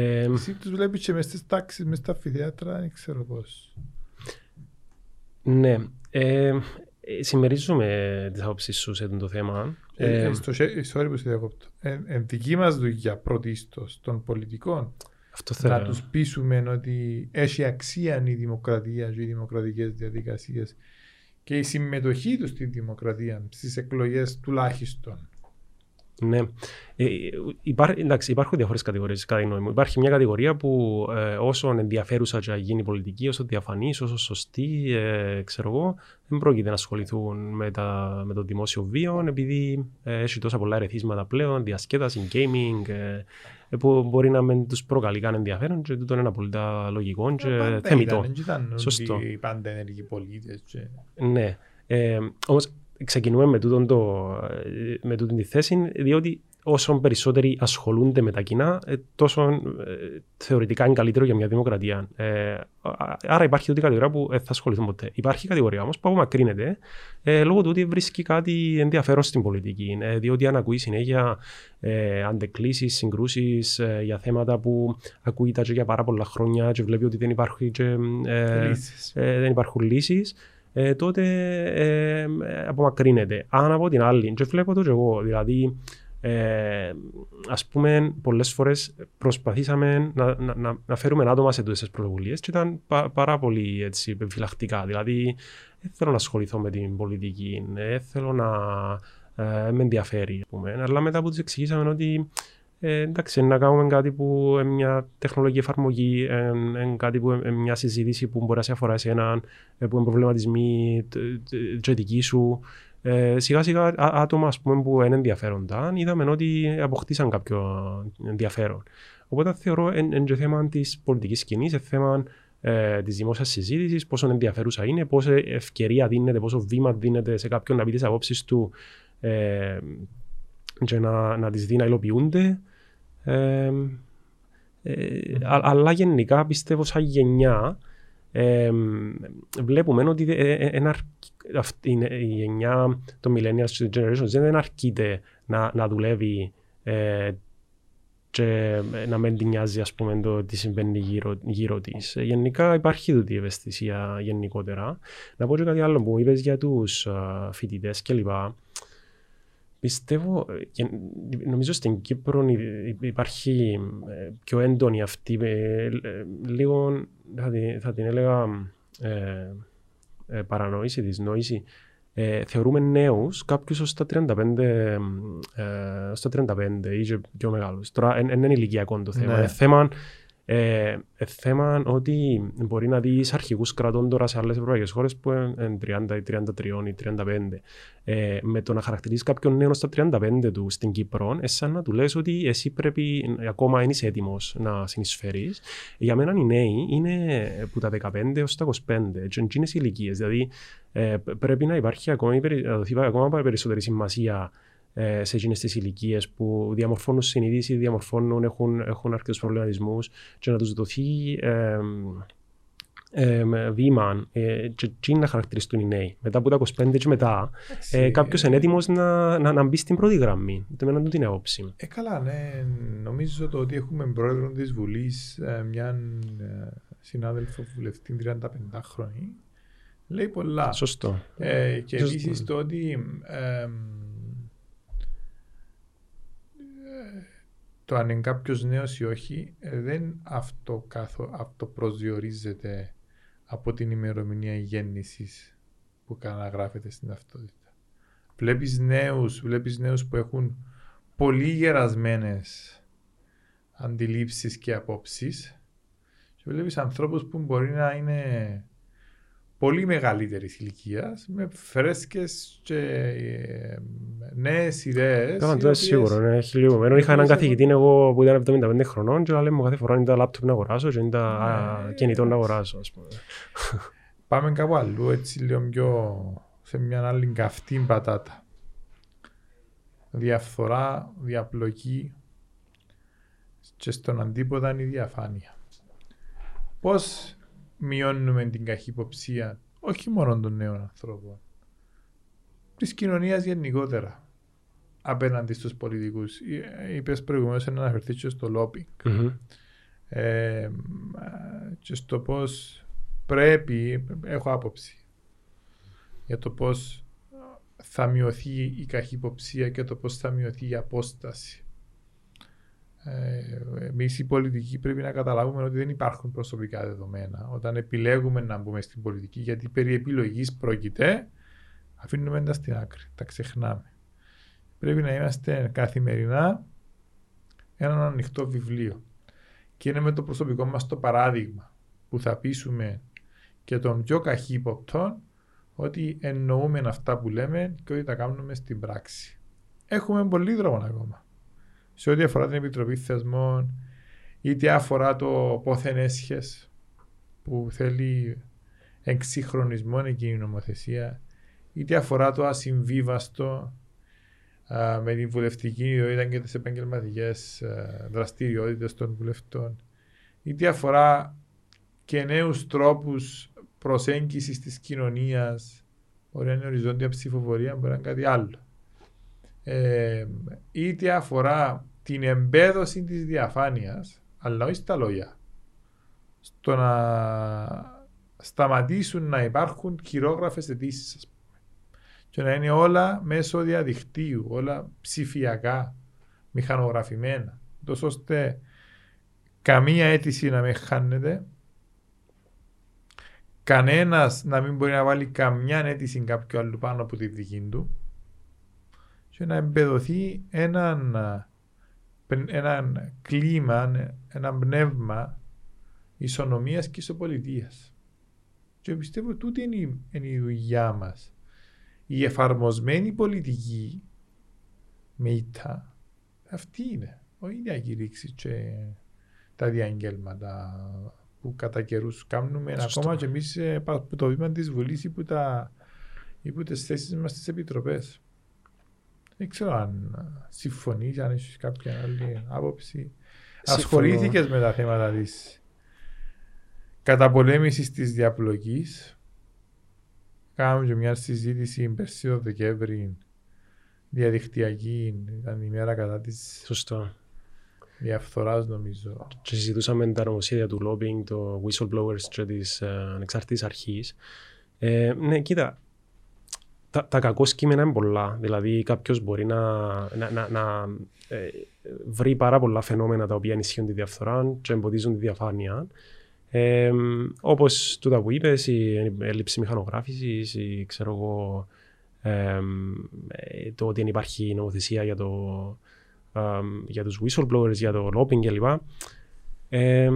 Ε, Εσύ τους βλέπεις και μες στις τάξεις, μες στα φιδιάτρα, δεν ξέρω πώς. Ναι. Ε, ε συμμερίζομαι τις άποψεις σου σε το θέμα. Ε, ε, στο, sorry που σε διακόπτω. Ε, εν δική μας δουλειά πρωτίστως των πολιτικών Αυτό να τους πείσουμε ότι έχει αξία η δημοκρατία και οι δημοκρατικές διαδικασίες και η συμμετοχή τους στη δημοκρατία, στις εκλογές τουλάχιστον. Ναι. Ε, υπά, εντάξει, υπάρχουν διάφορες κατηγορίες κατά γνώμη μου. Υπάρχει μια κατηγορία που ε, όσο ενδιαφέρουσα και γίνει η πολιτική, όσο διαφανής, όσο σωστή, ε, ξέρω εγώ, δεν πρόκειται να ασχοληθούν με, τα, με το δημόσιο βίο, επειδή ε, έχει τόσα πολλά ερεθίσματα πλέον, διασκέδαση, gaming, ε, που μπορεί να μην τους προκαλεί καν ενδιαφέρον και τούτο είναι απολύτω λογικό και ε, θεμητό. Δεν ήταν Σωστό. πάντα ενεργοί πολίτες. Ναι. Ε, Όμως ξεκινούμε με, τούτον το, με τούτη τη θέση, διότι όσο περισσότεροι ασχολούνται με τα κοινά, ε, τόσο ε, θεωρητικά είναι καλύτερο για μια δημοκρατία. Ε, άρα υπάρχει τούτη κατηγορία που δεν θα ασχοληθούν ποτέ. Υπάρχει κατηγορία όμως που απομακρύνεται ε, λόγω του ότι βρίσκει κάτι ενδιαφέρον στην πολιτική. Ε, διότι αν ακούει συνέχεια ε, αντεκλήσει, συγκρούσεις ε, για θέματα που ακούει τα για πάρα πολλά χρόνια και βλέπει ότι δεν, υπάρχει και, δεν υπάρχουν λύσεις ε, τότε ε, απομακρύνεται. Αν από την άλλη, και βλέπω το και εγώ, δηλαδή, ε, ας πούμε, πολλές φορές προσπαθήσαμε να, να, να φέρουμε άτομα σε τούτες τις πρωτοβουλίες και ήταν πα, πάρα πολύ έτσι, επιφυλακτικά. Δηλαδή, δεν θέλω να ασχοληθώ με την πολιτική, δεν θέλω να ε, με ενδιαφέρει, πούμε. αλλά μετά που τους εξηγήσαμε ότι ε, εντάξει, να κάνουμε κάτι που είναι μια τεχνολογική εφαρμογή, είναι κάτι που είναι μια συζήτηση που μπορεί να σε αφορά εσένα, ε, που είναι προβληματισμοί τη σου. Ε, σιγά σιγά άτομα ας πούμε, που είναι ενδιαφέροντα, είδαμε ότι αποκτήσαν κάποιο ενδιαφέρον. Οπότε θεωρώ είναι και θέμα της πολιτικής σκηνής, είναι θέμα ε, της δημόσιας συζήτησης, πόσο ενδιαφέρουσα είναι, πόσο ευκαιρία δίνεται, πόσο βήμα δίνεται σε κάποιον να πει τις απόψεις του ε, και να, να τις δει να υλοποιούνται. Ε, ε, αλλά γενικά πιστεύω σαν γενιά ε, βλέπουμε ότι ένα, αυτή, η γενιά των millennials generation δεν αρκείται να, να δουλεύει ε, και να μην την νοιάζει ας πούμε το τι συμβαίνει γύρω, γύρω της. Γενικά υπάρχει αυτή η ευαισθησία γενικότερα. Να πω και κάτι άλλο που είπες για τους uh, φοιτητές κλπ. Πιστεύω, και νομίζω στην Κύπρο υπάρχει ε, πιο έντονη αυτή, ε, λίγο θα την, θα την έλεγα ε, ε, παρανόηση, δυσνόηση. Ε, θεωρούμε νέους κάποιους ως τα 35, ε, στα 35 ή και πιο μεγάλους. Τώρα δεν είναι ηλικιακό το θέμα. Ναι. Είναι θέμα Ε, ε, θέμα ότι μπορεί να δεις αρχηγούς κρατών τώρα σε άλλες ευρωπαϊκές χώρες που είναι 30 ή 33 ή 35. Ε, με το να χαρακτηρίζεις κάποιον νέο στα 35 του στην Κύπρο, σαν να του λες ότι εσύ πρέπει, ακόμα είναι έτοιμος να συνεισφέρεις. Για μένα οι νέοι είναι από τα 15 έως τα 25. Έτσι είναι ηλικίες. Δηλαδή ε, πρέπει να υπάρχει ακόμα, να δοθεί ακόμα περισσότερη σημασία ε, σε εκείνες τις ηλικίες που διαμορφώνουν συνείδηση, διαμορφώνουν, έχουν, έχουν αρκετούς προβληματισμούς και να τους δοθεί ε, ε, βήμα ε, και, και να χαρακτηριστούν οι νέοι. Μετά από τα 25 και μετά, ε, κάποιος είναι έτοιμος να, να, να μπει στην πρώτη γραμμή. Το μένα του την άποψη. Ε, καλά, ναι. Νομίζω το ότι έχουμε πρόεδρο της Βουλής ε, μια ε, συνάδελφο βουλευτή 35 χρόνια λέει πολλά. Σωστό. Ε, και επίσης το ότι το αν είναι κάποιος νέος ή όχι ε, δεν αυτό αυτοπροσδιορίζεται από την ημερομηνία γέννησης που καταγράφεται στην ταυτότητα. Βλέπεις νέους, βλέπεις νέους που έχουν πολύ γερασμένες αντιλήψεις και απόψεις και βλέπεις ανθρώπους που μπορεί να είναι πολύ μεγαλύτερης ηλικίας, με φρέσκες και ε, νέες ιδέες. Καλά, το σίγουρο, ναι, έχει λίγο μέρο. Είχα έναν καθηγητή εγώ που ήταν 75 χρονών και λέμε κάθε φορά είναι τα λάπτοπ να αγοράσω και είναι τα ναι, κινητό να αγοράσω, ας πούμε. Πάμε κάπου αλλού, έτσι λίγο πιο σε μια άλλη καυτή πατάτα. Διαφθορά, διαπλοκή και στον αντίποτα είναι η διαφάνεια. Πώς μειώνουμε την καχυποψία όχι μόνο των νέων ανθρώπων, της κοινωνίας γενικότερα απέναντι στους πολιτικούς. Είπες προηγουμένως να αναφερθείς και στο λόπινγκ. Ε, και στο πώς πρέπει, έχω άποψη για το πώς θα μειωθεί η καχυποψία και το πώς θα μειωθεί η απόσταση ε, Εμείς οι πολιτικοί πρέπει να καταλάβουμε ότι δεν υπάρχουν προσωπικά δεδομένα. Όταν επιλέγουμε να μπούμε στην πολιτική, γιατί περί επιλογής πρόκειται, αφήνουμε τα στην άκρη, τα ξεχνάμε. Πρέπει να είμαστε καθημερινά ένα ανοιχτό βιβλίο. Και είναι με το προσωπικό μας το παράδειγμα που θα πείσουμε και τον πιο καχύποπτον ότι εννοούμε αυτά που λέμε και ότι τα κάνουμε στην πράξη. Έχουμε πολύ δρόμο ακόμα σε ό,τι αφορά την Επιτροπή Θεσμών, είτε αφορά το πόθεν έσχες που θέλει εξυγχρονισμό εκείνη η νομοθεσία, είτε αφορά το ασυμβίβαστο α, με την βουλευτική ιδιότητα και τις επαγγελματικές δραστηριότητες των βουλευτών, είτε αφορά και νέους τρόπους προσέγγισης της κοινωνίας. Μπορεί να είναι οριζόντια ψηφοφορία, μπορεί να είναι κάτι άλλο. Ε, είτε αφορά την εμπέδωση της διαφάνειας, αλλά όχι στα λόγια, στο να σταματήσουν να υπάρχουν χειρόγραφες αιτήσεις, και να είναι όλα μέσω διαδικτύου, όλα ψηφιακά, μηχανογραφημένα, τόσο ώστε καμία αίτηση να μην χάνεται, κανένας να μην μπορεί να βάλει καμιά αίτηση κάποιου άλλου πάνω από τη δική του και να εμπεδοθεί έναν ένα κλίμα, ένα πνεύμα ισονομίας και ισοπολιτείας. Και πιστεύω τούτη είναι η, είναι η δουλειά μας. Η εφαρμοσμένη πολιτική με ήττα, αυτή είναι. Όχι η διακηρύξη και τα διαγγέλματα που κατά καιρούς κάνουμε ακόμα και εμείς ε, το βήμα της Βουλής ή που, τα, ή που τις θέσεις μας στις επιτροπές. Δεν ξέρω αν συμφωνείς, αν έχεις κάποια άλλη άποψη. Ασχολήθηκες με τα θέματα της καταπολέμησης της διαπλοκής. Κάναμε και μια συζήτηση πέρσι το Δεκέμβρη διαδικτυακή, ήταν η μέρα κατά της διαφθοράς, νομίζω. Και συζητούσαμε τα νομοσχέδια του lobbying, το whistleblowers και της uh, ανεξάρτητη αρχής. Ε, ναι, κοίτα, τα, τα κακό κείμενα είναι πολλά. Δηλαδή, κάποιος μπορεί να, να, να, να ε, βρει πάρα πολλά φαινόμενα τα οποία ενισχύουν τη διαφθορά και εμποδίζουν τη διαφάνεια. Ε, Όπως τούτα που είπες, η έλλειψη μηχανογράφησης, η, ξέρω εγώ, ε, το ότι δεν υπάρχει νομοθεσία για, το, για τους whistleblowers, για το lobbying κλπ. Ε,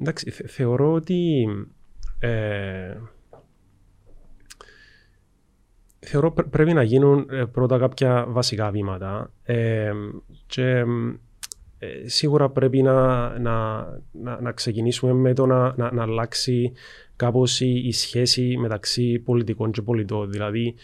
εντάξει, θε, θεωρώ ότι ε, θεωρώ πρέ- πρέπει να γίνουν ε, πρώτα κάποια βασικά βήματα ε, και ε, σίγουρα πρέπει να, να, να, να ξεκινήσουμε με το να, να, να αλλάξει κάπως η, η σχέση μεταξύ πολιτικών και πολιτών. Δηλαδή,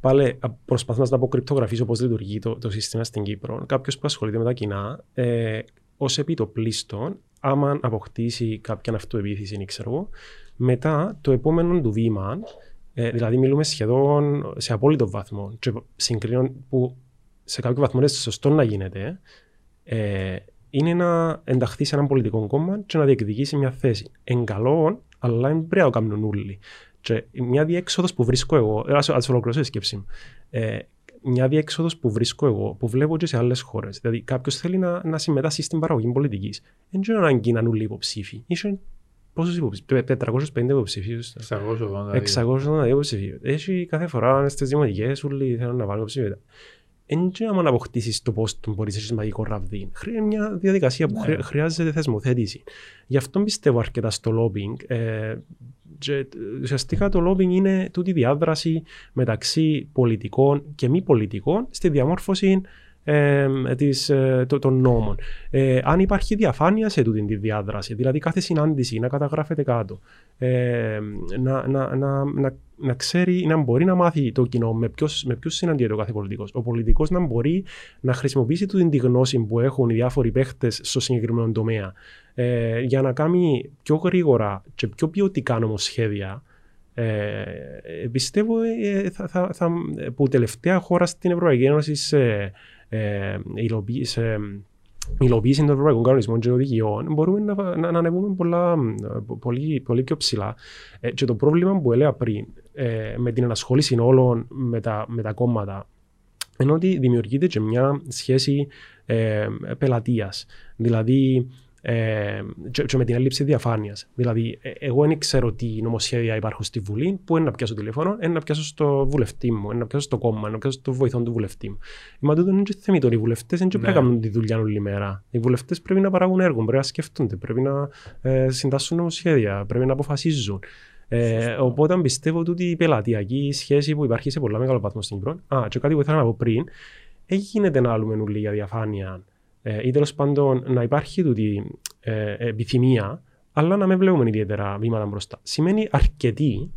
πάλι προσπαθώ να αποκρυπτογραφήσω πώς λειτουργεί το, το σύστημα στην Κύπρο. Κάποιος που ασχολείται με τα κοινά, ε, ως επιτοπλίστων, άμα αποκτήσει κάποια αυτοεπίθεση, ξέρω εγώ, μετά το επόμενο του βήμα, ε, δηλαδή μιλούμε σχεδόν σε απόλυτο βαθμό, και συγκρίνω που σε κάποιο βαθμό είναι σωστό να γίνεται, ε, είναι να ενταχθεί σε ένα πολιτικό κόμμα και να διεκδικήσει μια θέση. Εν καλό, αλλά δεν πρέπει να το κάνουν όλοι. Και μια διέξοδος που βρίσκω εγώ, ας ολοκληρώσω τη σκέψη μου. Ε, μια διέξοδος που βρίσκω εγώ, που βλέπω και σε άλλες χώρες. Δηλαδή, κάποιος θέλει να, να συμμετάσχει στην παραγωγή πολιτικής. Δεν είναι ανάγκη να είναι όλοι υποψήφοι. Είσαι πόσου υποψήφιου, 450 υποψήφιου. 680. 680 υποψήφιου. Έχει κάθε φορά στις δημοτικές, όλοι θέλουν να βάλουν υποψήφια. Δεν είναι άμα να αποκτήσεις το πώ τον μπορείς να έχεις μαγικό ραβδί. Χρειάζεται μια διαδικασία που Ναι. χρειάζεται θεσμοθέτηση. Γι' αυτό πιστεύω αρκετά στο lobbying. Ε, και, ουσιαστικά το lobbying είναι τούτη διάδραση μεταξύ πολιτικών και μη πολιτικών στη διαμόρφωση ε, της, ε, το- των νόμων. Ε, αν υπάρχει διαφάνεια σε τούτη τη διάδραση, δηλαδή κάθε συνάντηση να καταγράφεται κάτω, ε, να, να, να, να, να ξέρει, να μπορεί να μάθει το κοινό με ποιος, με ποιους συναντιέται ο κάθε πολιτικός. Ο πολιτικός να μπορεί να χρησιμοποιήσει τούτη τη γνώση που έχουν οι διάφοροι παίχτες στο συγκεκριμένο τομέα ε, για να κάνει πιο γρήγορα και πιο ποιοτικά νομοσχέδια ε, ε, πιστεύω ε, θα, θα, θα, που τελευταία χώρα στην Ευρωπαϊκή Ένωση σε, ε, υλοποίη- σε υλοποίηση των ευρωπαϊκών κανονισμών και οδηγιών μπορούμε να, να, να ανεβούμε πολλά, πολύ, πολύ πιο ψηλά. Ε, και το πρόβλημα που έλεγα πριν ε, με την ενασχόληση όλων με τα, με τα κόμματα είναι ότι δημιουργείται και μια σχέση ε, πελατείας. Δηλαδή, ε, και, και με την έλλειψη διαφάνειας. Δηλαδή, ε, εγώ δεν ξέρω τι νομοσχέδια υπάρχουν στη Βουλή, που είναι να πιάσω τηλέφωνο, είναι να πιάσω στο βουλευτή μου, είναι να πιάσω στο κόμμα, είναι να πιάσω στο βοηθό του βουλευτή μου. Μα τούτο είναι και θεμητό. Οι βουλευτές δεν πρέπει να Ναι. κάνουν τη δουλειά όλη μέρα. Οι βουλευτές πρέπει να παράγουν έργο, πρέπει να σκεφτούνται, πρέπει να ε, συντάσσουν νομοσχέδια, πρέπει να αποφασίζουν. Ε, Σωστό. οπότε πιστεύω ότι η πελατειακή σχέση που υπάρχει σε πολλά μεγάλο βαθμό στην Κύπρο. Α, και κάτι που ήθελα να πω πριν, δεν γίνεται να άλλουμε νουλί για διαφάνεια ε, ή τέλος πάντων να υπάρχει τούτη ε, επιθυμία, αλλά να μην βλέπουμε ιδιαίτερα βήματα μπροστά. Σημαίνει αρκετοί,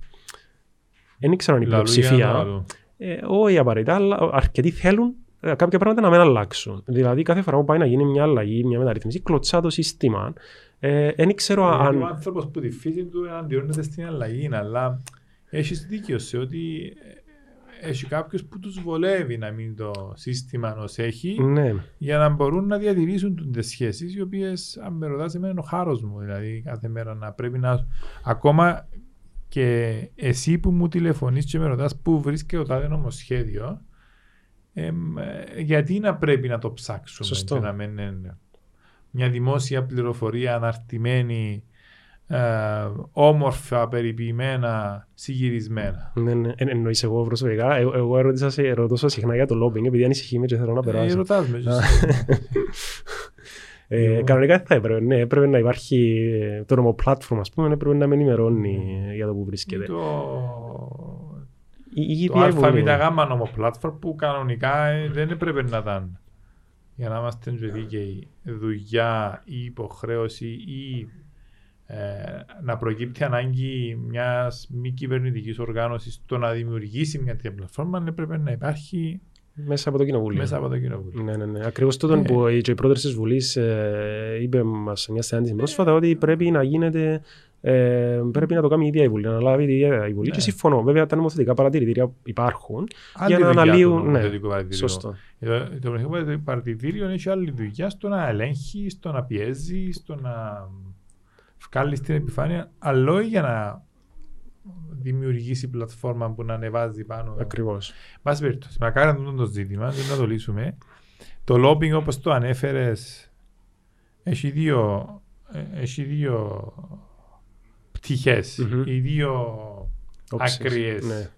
δεν ξέρω αν η Λαλού για να πλειοψηφία, λαλού. ε, όχι απαραίτητα, αλλά αρκετοί θέλουν ε, κάποια πράγματα να μην αλλάξουν. Δηλαδή, κάθε φορά που πάει να γίνει μια αλλαγή, μια μεταρρύθμιση, κλωτσά το σύστημα. Ε, δεν ξέρω Γιατί αν. Ο άνθρωπος που τη φύση του αντιώνεται στην αλλαγή, αλλά έχεις δίκιο σε ότι ε, έχει κάποιο που τους βολεύει να μείνει το σύστημα ω έχει Ναι, για να μπορούν να διατηρήσουν τις σχέσεις οι οποίες, αν με ρωτάς, εμένα είναι ο χάρος μου. Δηλαδή, κάθε μέρα να πρέπει να. Ακόμα και εσύ που μου τηλεφωνείς και με ρωτάς πού βρίσκεται το τάδε νομοσχέδιο, εμ, ε, γιατί να πρέπει να το ψάξουμε Σωστό. και να μην είναι μια δημόσια πληροφορία αναρτημένη, ε, όμορφα, περιποιημένα, συγυρισμένα. ναι, ναι. Εν, εννοείς εγώ προσωπικά. Εγώ, εγώ ερώτησα σε, ρωτώ σε συχνά για το lobbying, επειδή ανησυχεί με και θέλω να Ε, περάσω. ρωτάς με. Ε, Λοιπόν. κανονικά δεν θα έπρεπε. Ναι, έπρεπε να υπάρχει ε, το νομοπλάτφορμα, ας πούμε, έπρεπε να με ενημερώνει Ναι. για το που βρίσκεται. το Η, η το ίδια η Βουλή. ΑΒΓ νομοπλάτφορμ που κανονικά ε, δεν έπρεπε να ήταν για να είμαστε και δίκαιοι δουλειά ή υποχρέωση ή ε, να προκύπτει ανάγκη μιας μη κυβερνητικής οργάνωσης το να δημιουργήσει μια τέτοια πλατφόρμα έπρεπε να υπάρχει Μέσα από το κοινοβούλιο. μέσα από το κοινοβούλιο. Ναι, ναι, ναι. Ακριβώς τούτο Ε. που η- και η πρόεδρος της Βουλής ε, είπε μας σε μια συνάντηση πρόσφατα ότι πρέπει να γίνεται. Ε, πρέπει να το κάνει η ίδια η Βουλή, να αναλάβει η ίδια η Βουλή. Ναι. Και συμφωνώ. Βέβαια, τα νομοθετικά παρατηρητήρια υπάρχουν. Άλλη για να δουλειά αναλύουν. το Ναι, νομοθετικό παρατηρητήριο. σωστό. Το, το νομοθετικό παρατηρητήριο έχει άλλη δουλειά στο να ελέγχει, στο να πιέζει, στο να βγάλεις την επιφάνεια, αλλά όχι για να δημιουργήσει πλατφόρμα που να ανεβάζει πάνω. Ακριβώς. Πάση περιπτώσει, μακάρι να δούμε το ζήτημα, δεν να το λύσουμε. Το lobbying όπως το ανέφερες έχει δύο, ε, έχει δύο πτυχές, Μμμ. οι δύο Όψεις. άκριες Ναι.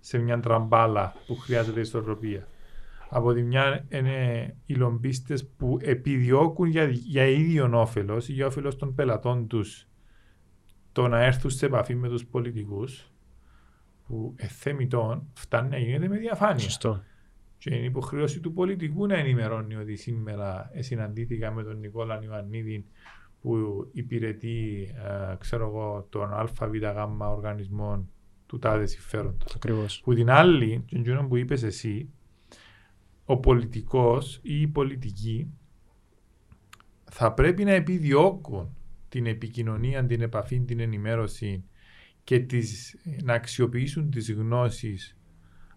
σε μια τραμπάλα που χρειάζεται ισορροπία. Από τη μια είναι οι λομπίστες που επιδιώκουν για, για ίδιο όφελος ή για όφελος των πελατών τους το να έρθουν σε επαφή με τους πολιτικούς που εθέμητον φτάνει να γίνεται με διαφάνεια. Σωστό. Και είναι υποχρέωση του πολιτικού να ενημερώνει ότι σήμερα συναντήθηκα με τον Νικόλα Ιωαννίδη που υπηρετεί ε, ξέρω εγώ, τον ΑΒΓ οργανισμό του τάδε συμφέροντος. Ακριβώς. Που την άλλη, τον που είπες εσύ, ο πολιτικός ή η πολιτική θα πρέπει να επιδιώκουν την επικοινωνία, την επαφή, την ενημέρωση και τις, να αξιοποιήσουν τις γνώσεις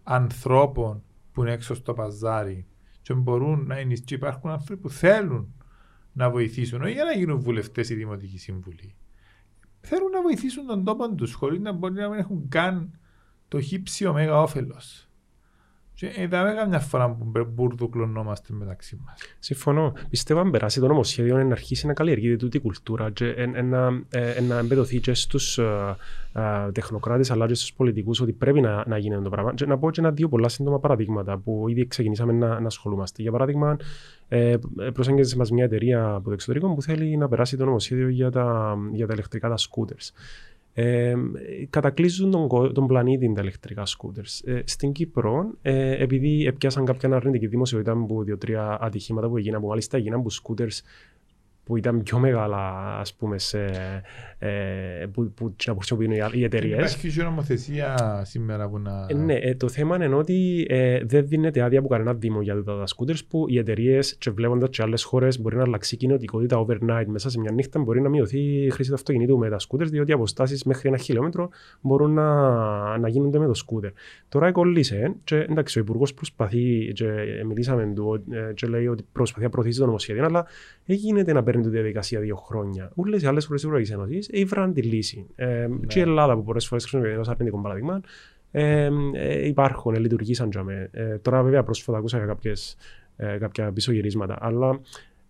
ανθρώπων που είναι έξω στο παζάρι και μπορούν να είναι και υπάρχουν άνθρωποι που θέλουν να βοηθήσουν, όχι για να γίνουν βουλευτές ή δημοτικοί σύμβουλοι. Θέλουν να βοηθήσουν τον τόπο τους χωρίς να μπορεί να μην έχουν καν το χύψη ωμέγα όφελος. Και είδαμε καμιά φορά που μπουρδουκλωνόμαστε μεταξύ μας. Συμφωνώ. Πιστεύω αν περάσει το νομοσχέδιο να αρχίσει να καλλιεργείται τούτη η κουλτούρα και να, ε, να εμπεδοθεί και στους ε, ε, τεχνοκράτες αλλά και στους πολιτικούς ότι πρέπει να, να γίνει το πράγμα. Και να πω και ένα-δύο πολλά σύντομα παραδείγματα που ήδη ξεκινήσαμε να, να ασχολούμαστε. Για παράδειγμα, ε, προσέγγισε μας μια εταιρεία από το εξωτερικό που θέλει να περάσει το νομοσχέδιο για τα, για τα ηλεκτρικά τα scooters ε, κατακλείζουν τον, τον πλανήτη τα ηλεκτρικά σκούτερς. Ε, στην Κύπρο, ε, επειδή έπιασαν κάποια αρνητική δημοσιότητα από δύο-τρία ατυχήματα που έγιναν, που μάλιστα έγιναν από σκούτερς που ήταν πιο μεγάλα, ας πούμε, σε, ε, που, που, που χρησιμοποιούν οι εταιρείες. Υπάρχει και νομοθεσία σήμερα που να... Ε, ναι, ε, το θέμα είναι ότι ε, δεν δίνεται άδεια από κανένα δήμο για τα σκούτερ που οι εταιρείες, και βλέποντας σε άλλες χώρες, μπορεί να αλλάξει κοινωτικότητα overnight μέσα σε μια νύχτα, μπορεί να μειωθεί η χρήση του αυτοκινήτου με τα σκούτερ, διότι οι αποστάσεις μέχρι ένα χιλιόμετρο μπορούν να, να γίνονται με το σκούτερ. Τώρα κολλήσε, και εντάξει, ο Υπουργός προσπαθεί, και μιλήσαμε του, ε, και λέει ότι προσπαθεί να προωθήσει το νομοσχέδιο, αλλά γίνεται να παίρνει τη διαδικασία δύο χρόνια. Όλε οι άλλες χώρε της Ευρωπαϊκής Ένωσης ήβραν τη λύση. Ε, ναι. Και η Ελλάδα που πολλές φορές χρησιμοποιεί ω αρνητικό παράδειγμα, ε, ε, υπάρχουν, λειτουργήσαν τζαμε. Ε, τώρα βέβαια πρόσφατα ακούσα για κάποιες, ε, κάποια πισωγυρίσματα, αλλά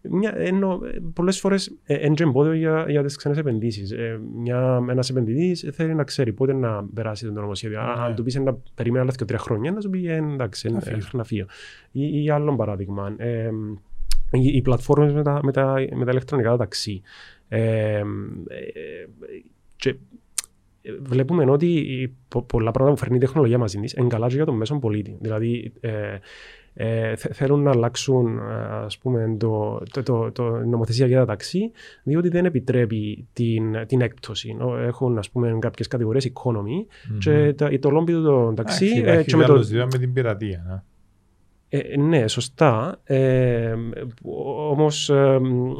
μια, ενώ, πολλές φορές είναι ε, εμπόδιο για, για τις ξένες επενδύσεις. Ε, μια, ένας επενδυτής θέλει να ξέρει πότε να περάσει το νομοσχέδιο. Ναι. Αν του πεις να περιμένει άλλα και τρία χρόνια, να σου πει εντάξει, να φύγει. Ή, ή άλλο παράδειγμα. Ε, οι, οι πλατφόρμες με τα, με, τα, με τα ηλεκτρονικά ταξί. Ε, και βλέπουμε ότι πολλά πράγματα που φέρνει η τεχνολογία μαζί της εγκαλάζει για τον μέσον πολίτη. Δηλαδή, ε, ε, θέλουν να αλλάξουν ας πούμε, το, το, το, το, νομοθεσία για τα ταξί, διότι δεν επιτρέπει την, την έκπτωση. Έχουν ας πούμε, κάποιες κατηγορίες economy mm-hmm. και το, το λόμπι του ταξί... Έχει, και με, το... με την πειρατεία. Ναι. Ε, ναι, σωστά. Ε, Όμως ε,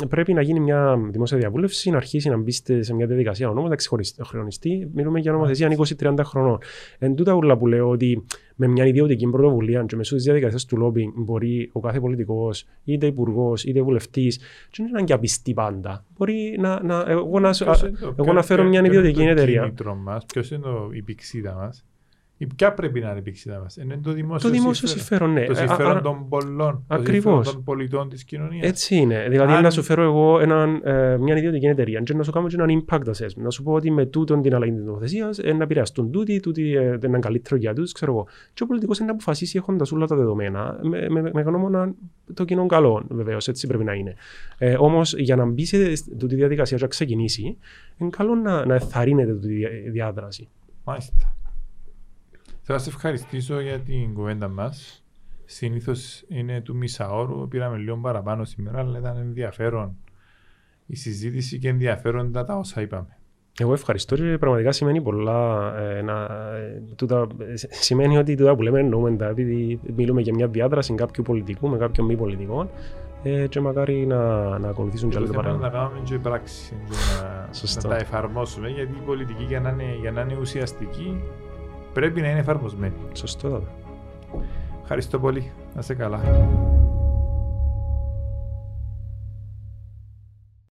πρέπει να γίνει μια δημόσια διαβούλευση, να αρχίσει να μπει σε μια διαδικασία ο νόμος, να ξεχρονιστεί. Μιλούμε για νομοθεσία 20-30 χρονών. Εν τούτα ούλα που λέω ότι με μια ιδιωτική πρωτοβουλία και μέσω της διαδικασίας του λόμπινγκ μπορεί ο κάθε πολιτικός, είτε υπουργός, είτε βουλευτής, δεν είναι ανάγκη απιστεί πάντα. Μπορεί να, να, εγώ, να, εγώ να φέρω μια ιδιωτική εταιρεία. Ποιος είναι η πηξίδα μας; Ποια πρέπει να είναι η πηξίδα μας, Είναι το δημόσιο, το δημόσιο συμφέρον. ναι. Το συμφέρον α, των πολλών. Ακριβώς. των πολιτών της κοινωνίας. Έτσι είναι. Δηλαδή, Αν... να σου φέρω εγώ έναν, ε, μια ιδιωτική εταιρεία και να σου κάνω και έναν impact assessment. Να σου πω ότι με τούτον την αλλαγή της νομοθεσίας ε, να επηρεαστούν τούτοι, τούτοι ε, είναι καλύτερο για τους, ξέρω εγώ. Και ο πολιτικός είναι να αποφασίσει έχοντας όλα τα δεδομένα, με, με, με γνώμονα το κοινό καλό, βεβαίως, έτσι πρέπει να είναι. Ε, Όμως, για να μπει σε τούτη διαδικασία και να ξεκινήσει, είναι καλό να, να εθαρρύνεται τούτη διάδραση. Μάλιστα. Θα σα ευχαριστήσω για την κουβέντα μας. Συνήθως είναι του μισάωρου. Πήραμε λίγο παραπάνω σήμερα, αλλά ήταν ενδιαφέρον η συζήτηση και ενδιαφέροντα τα όσα είπαμε. Εγώ ευχαριστώ και πραγματικά σημαίνει πολλά. Ε, να, ε, τούτα, σημαίνει ότι τούτα που λέμε εννοούμε επειδή μιλούμε για μια διάδραση κάποιου πολιτικού με κάποιον μη πολιτικό ε, και μακάρι να, να ακολουθήσουν και άλλες παράδειγμα. Να κάνουμε και πράξη, να, να τα εφαρμόσουμε γιατί η πολιτική για να είναι, για να είναι ουσιαστική πρέπει να είναι εφαρμοσμένη. Σωστό. Ευχαριστώ πολύ. Να είσαι καλά.